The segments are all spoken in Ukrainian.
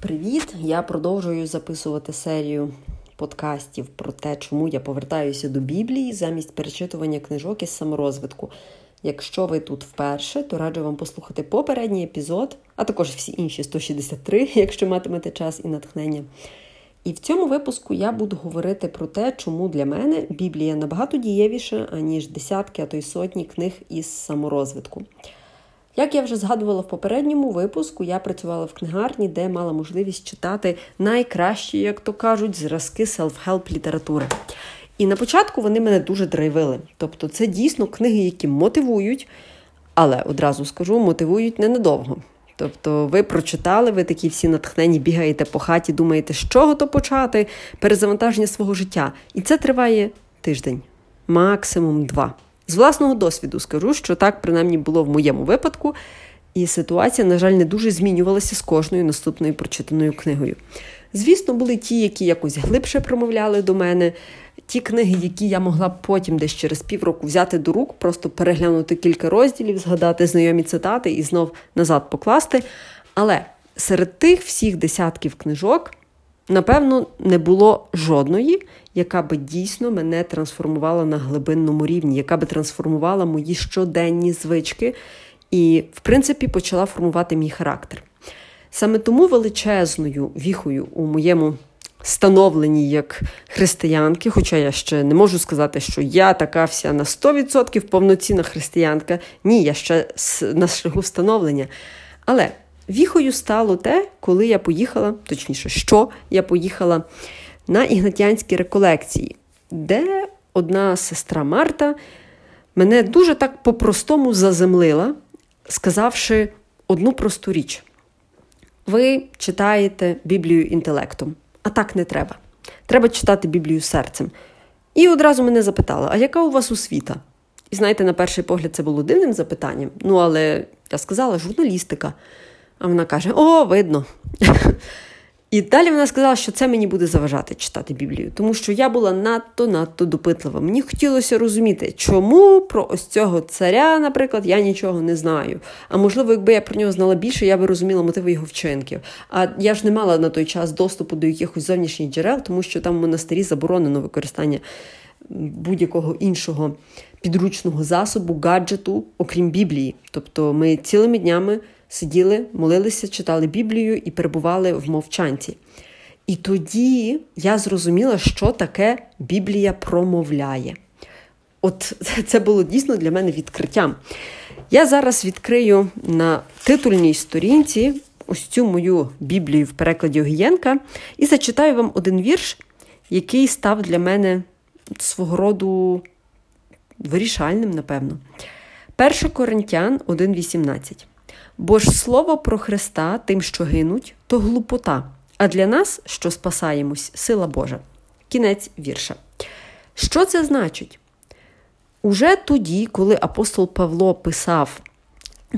Привіт! Я продовжую записувати серію подкастів про те, чому я повертаюся до Біблії замість перечитування книжок із саморозвитку. Якщо ви тут вперше, то раджу вам послухати попередній епізод, а також всі інші 163, якщо матимете час і натхнення. І в цьому випуску я буду говорити про те, чому для мене Біблія набагато дієвіша, аніж десятки, а то й сотні книг із саморозвитку. Як я вже згадувала в попередньому випуску, я працювала в книгарні, де мала можливість читати найкращі, як то кажуть, зразки селф-хелп літератури. І на початку вони мене дуже драйвили. Тобто, це дійсно книги, які мотивують, але одразу скажу, мотивують ненадовго. Тобто, ви прочитали, ви такі всі натхнені, бігаєте по хаті, думаєте, з чого то почати, перезавантаження свого життя. І це триває тиждень, максимум два. З власного досвіду скажу, що так принаймні було в моєму випадку, і ситуація, на жаль, не дуже змінювалася з кожною наступною прочитаною книгою. Звісно, були ті, які якось глибше промовляли до мене, ті книги, які я могла потім десь через півроку взяти до рук, просто переглянути кілька розділів, згадати знайомі цитати і знов назад покласти. Але серед тих всіх десятків книжок, напевно, не було жодної, яка би дійсно мене трансформувала на глибинному рівні, яка би трансформувала мої щоденні звички і, в принципі, почала формувати мій характер. Саме тому величезною віхою у моєму становленні як християнки, хоча я ще не можу сказати, що я така вся на 100% повноцінна християнка. Ні, я ще на шляху становлення. Але віхою стало те, коли я поїхала, точніше, що я поїхала на ігнатянські реколекції, де одна сестра Марта мене дуже так по-простому заземлила, сказавши одну просту річ. Ви читаєте Біблію інтелектом, а так не треба. Треба читати Біблію серцем. І одразу мене запитала: а яка у вас освіта? І знаєте, на перший погляд, це було дивним запитанням. Ну, але я сказала, журналістика. А вона каже: О, видно. І далі вона сказала, що це мені буде заважати читати Біблію, тому що я була надто-надто допитлива. Мені хотілося розуміти, чому про ось цього царя, наприклад, я нічого не знаю. А можливо, якби я про нього знала більше, я би розуміла мотиви його вчинків. А я ж не мала на той час доступу до якихось зовнішніх джерел, тому що там в монастирі заборонено використання будь-якого іншого підручного засобу, гаджету, окрім Біблії. Тобто ми цілими днями сиділи, молилися, читали Біблію і перебували в мовчанці. І тоді я зрозуміла, що таке Біблія промовляє. От це було дійсно для мене відкриттям. Я зараз відкрию на титульній сторінці ось цю мою Біблію в перекладі Огієнка і зачитаю вам один вірш, який став для мене свого роду вирішальним, напевно. 1 Коринтян 1,18. Бо ж слово про Христа тим, що гинуть, то глупота, а для нас, що спасаємось, сила Божа. Кінець вірша. Що це значить? Уже тоді, коли апостол Павло писав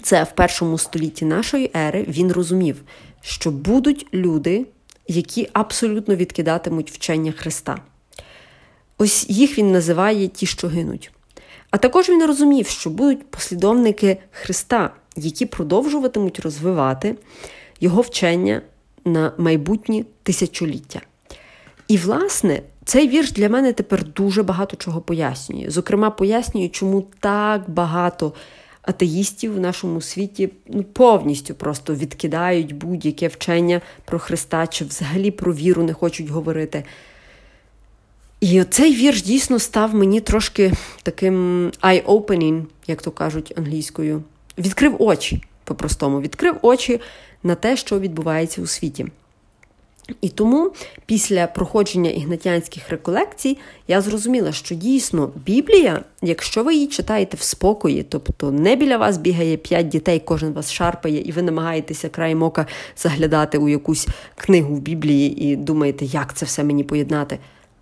це в першому столітті нашої ери, він розумів, що будуть люди, які абсолютно відкидатимуть вчення Христа. Ось їх він називає ті, що гинуть. А також він розумів, що будуть послідовники Христа, які продовжуватимуть розвивати його вчення на майбутні тисячоліття. І, власне, цей вірш для мене тепер дуже багато чого пояснює. Зокрема, пояснює, чому так багато атеїстів в нашому світі ну, повністю просто відкидають будь-яке вчення про Христа чи взагалі про віру не хочуть говорити. І цей вірш дійсно став мені трошки таким eye-opening, як то кажуть англійською. Відкрив очі, по-простому, відкрив очі на те, що відбувається у світі. І тому після проходження ігнатянських реколекцій я зрозуміла, що дійсно Біблія, якщо ви її читаєте в спокої, тобто не біля вас бігає п'ять дітей, кожен вас шарпає, і ви намагаєтеся краєм ока заглядати у якусь книгу в Біблії і думаєте, як це все мені поєднати.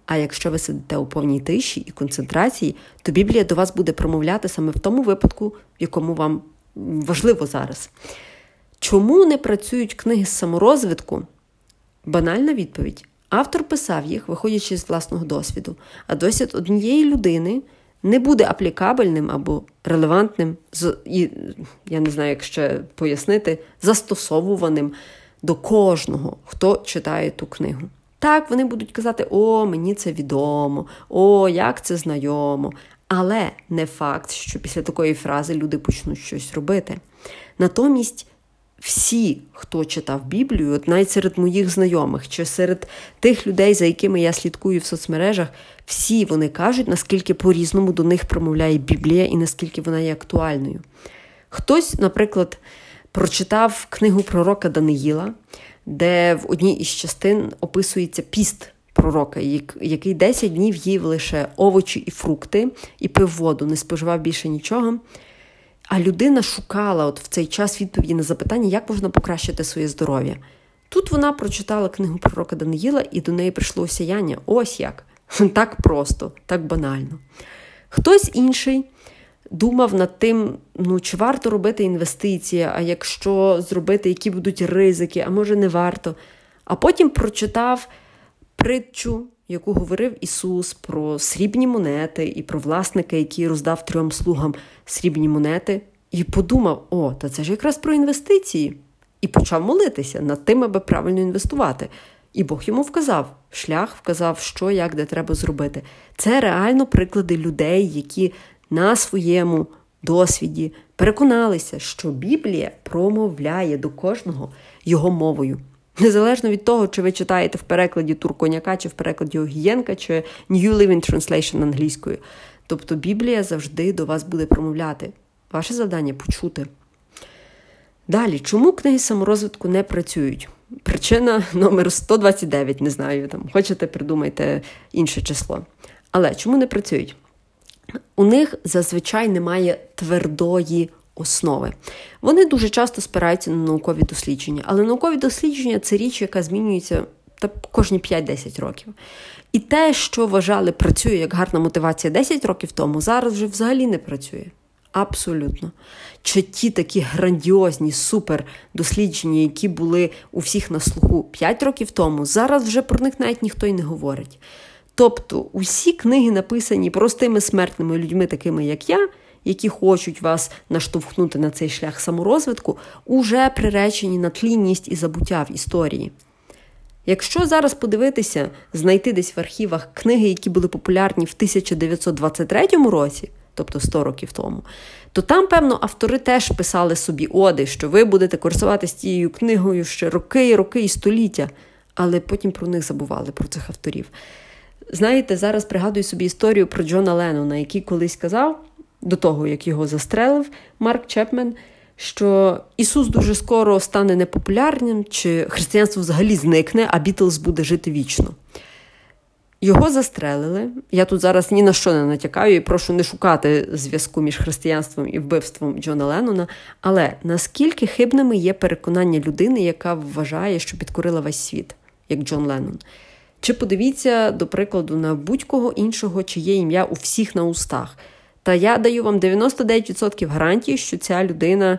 А якщо ви сидите у повній тиші і концентрації, то Біблія до вас буде промовляти саме в тому випадку, в якому вам важливо зараз. Чому не працюють книги з саморозвитку? Банальна відповідь. Автор писав їх, виходячи з власного досвіду, а досвід однієї людини не буде аплікабельним або релевантним, і я не знаю, як ще пояснити, застосовуваним до кожного, хто читає ту книгу. Так, вони будуть казати, о, мені це відомо, о, як це знайомо. Але не факт, що після такої фрази люди почнуть щось робити. Натомість всі, хто читав Біблію, от навіть серед моїх знайомих чи серед тих людей, за якими я слідкую в соцмережах, всі вони кажуть, наскільки по-різному до них промовляє Біблія і наскільки вона є актуальною. Хтось, наприклад, прочитав книгу пророка Даниїла, де в одній із частин описується піст пророка, який 10 днів їв лише овочі і фрукти, і пив воду, не споживав більше нічого. А людина шукала от в цей час відповіді на запитання, як можна покращити своє здоров'я. Тут вона прочитала книгу пророка Даниїла, і до неї прийшло осяяння. Ось як. Так просто, так банально. Хтось інший думав над тим, ну, чи варто робити інвестиції, а якщо зробити, які будуть ризики, а може не варто. А потім прочитав притчу, яку говорив Ісус про срібні монети і про власника, який роздав трьом слугам срібні монети, і подумав: о, та це ж якраз про інвестиції. І почав молитися над тим, аби правильно інвестувати. І Бог йому вказав шлях, вказав, що, як, де треба зробити. Це реально приклади людей, які на своєму досвіді переконалися, що Біблія промовляє до кожного його мовою. Незалежно від того, чи ви читаєте в перекладі Турконяка, чи в перекладі Огієнка, чи New Living Translation англійською. Тобто Біблія завжди до вас буде промовляти. Ваше завдання почути. Далі, чому книги саморозвитку не працюють? Причина номер 129, не знаю, там хочете, придумайте інше число. Але чому не працюють? У них зазвичай немає твердої основи. Вони дуже часто спираються на наукові дослідження, але наукові дослідження це річ, яка змінюється та кожні 5-10 років. І те, що вважали, працює як гарна мотивація 10 років тому, зараз вже взагалі не працює. Абсолютно. Чи ті такі грандіозні супер дослідження, які були у всіх на слуху 5 років тому, зараз вже про них навіть ніхто й не говорить. Тобто усі книги написані простими смертними людьми, такими як я, які хочуть вас наштовхнути на цей шлях саморозвитку, уже приречені на тлінність і забуття в історії. Якщо зараз подивитися, знайти десь в архівах книги, які були популярні в 1923 році, тобто 100 років тому, то там, певно, автори теж писали собі оди, що ви будете користуватися цією книгою ще роки, роки і століття, але потім про них забували, про цих авторів. Знаєте, зараз пригадую собі історію про Джона Леннона, який колись казав, до того, як його застрелив Марк Чепмен, що Ісус дуже скоро стане непопулярним, чи християнство взагалі зникне, а Бітлз буде жити вічно. Його застрелили. Я тут зараз ні на що не натякаю і прошу не шукати зв'язку між християнством і вбивством Джона Леннона. Але наскільки хибними є переконання людини, яка вважає, що підкорила весь світ, як Джон Леннон? Чи подивіться, до прикладу, на будь-кого іншого, чиє ім'я у всіх на устах. Та я даю вам 99% гарантії, що ця людина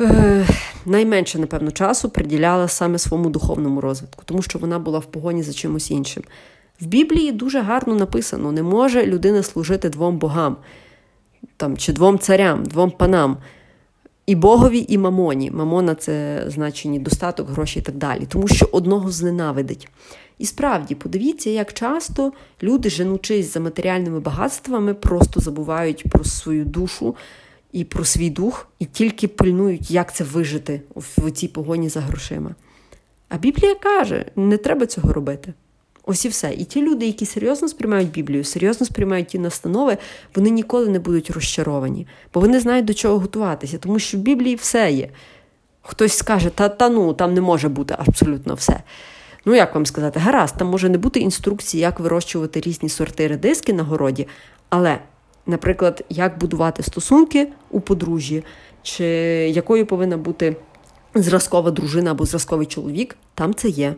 е, найменше, напевно, часу приділяла саме своєму духовному розвитку, тому що вона була в погоні за чимось іншим. В Біблії дуже гарно написано: не може людина служити двом богам там, чи двом царям, двом панам. І Богові, і мамоні. Мамона це значення достаток, гроші і так далі, тому що одного зненавидить. І справді, подивіться, як часто люди, женучись за матеріальними багатствами, просто забувають про свою душу і про свій дух, і тільки пильнують, як це вижити в цій погоні за грошима. А Біблія каже, не треба цього робити. Ось і все. І ті люди, які серйозно сприймають Біблію, серйозно сприймають ті настанови, вони ніколи не будуть розчаровані, бо вони знають, до чого готуватися, тому що в Біблії все є. Хтось скаже, та та ну, там не може бути абсолютно все. Ну, як вам сказати, гаразд, там може не бути інструкції, як вирощувати різні сорти редиски на городі, але, наприклад, як будувати стосунки у подружжі, чи якою повинна бути зразкова дружина або зразковий чоловік, там це є.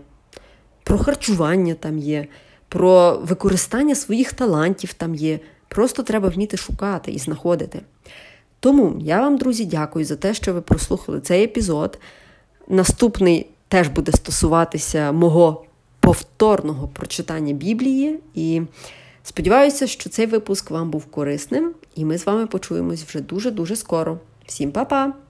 Про харчування там є, про використання своїх талантів там є. Просто треба вміти шукати і знаходити. Тому я вам, друзі, дякую за те, що ви прослухали цей епізод. Наступний теж буде стосуватися мого повторного прочитання Біблії. І сподіваюся, що цей випуск вам був корисним, і ми з вами почуємось вже дуже-дуже скоро. Всім па-па!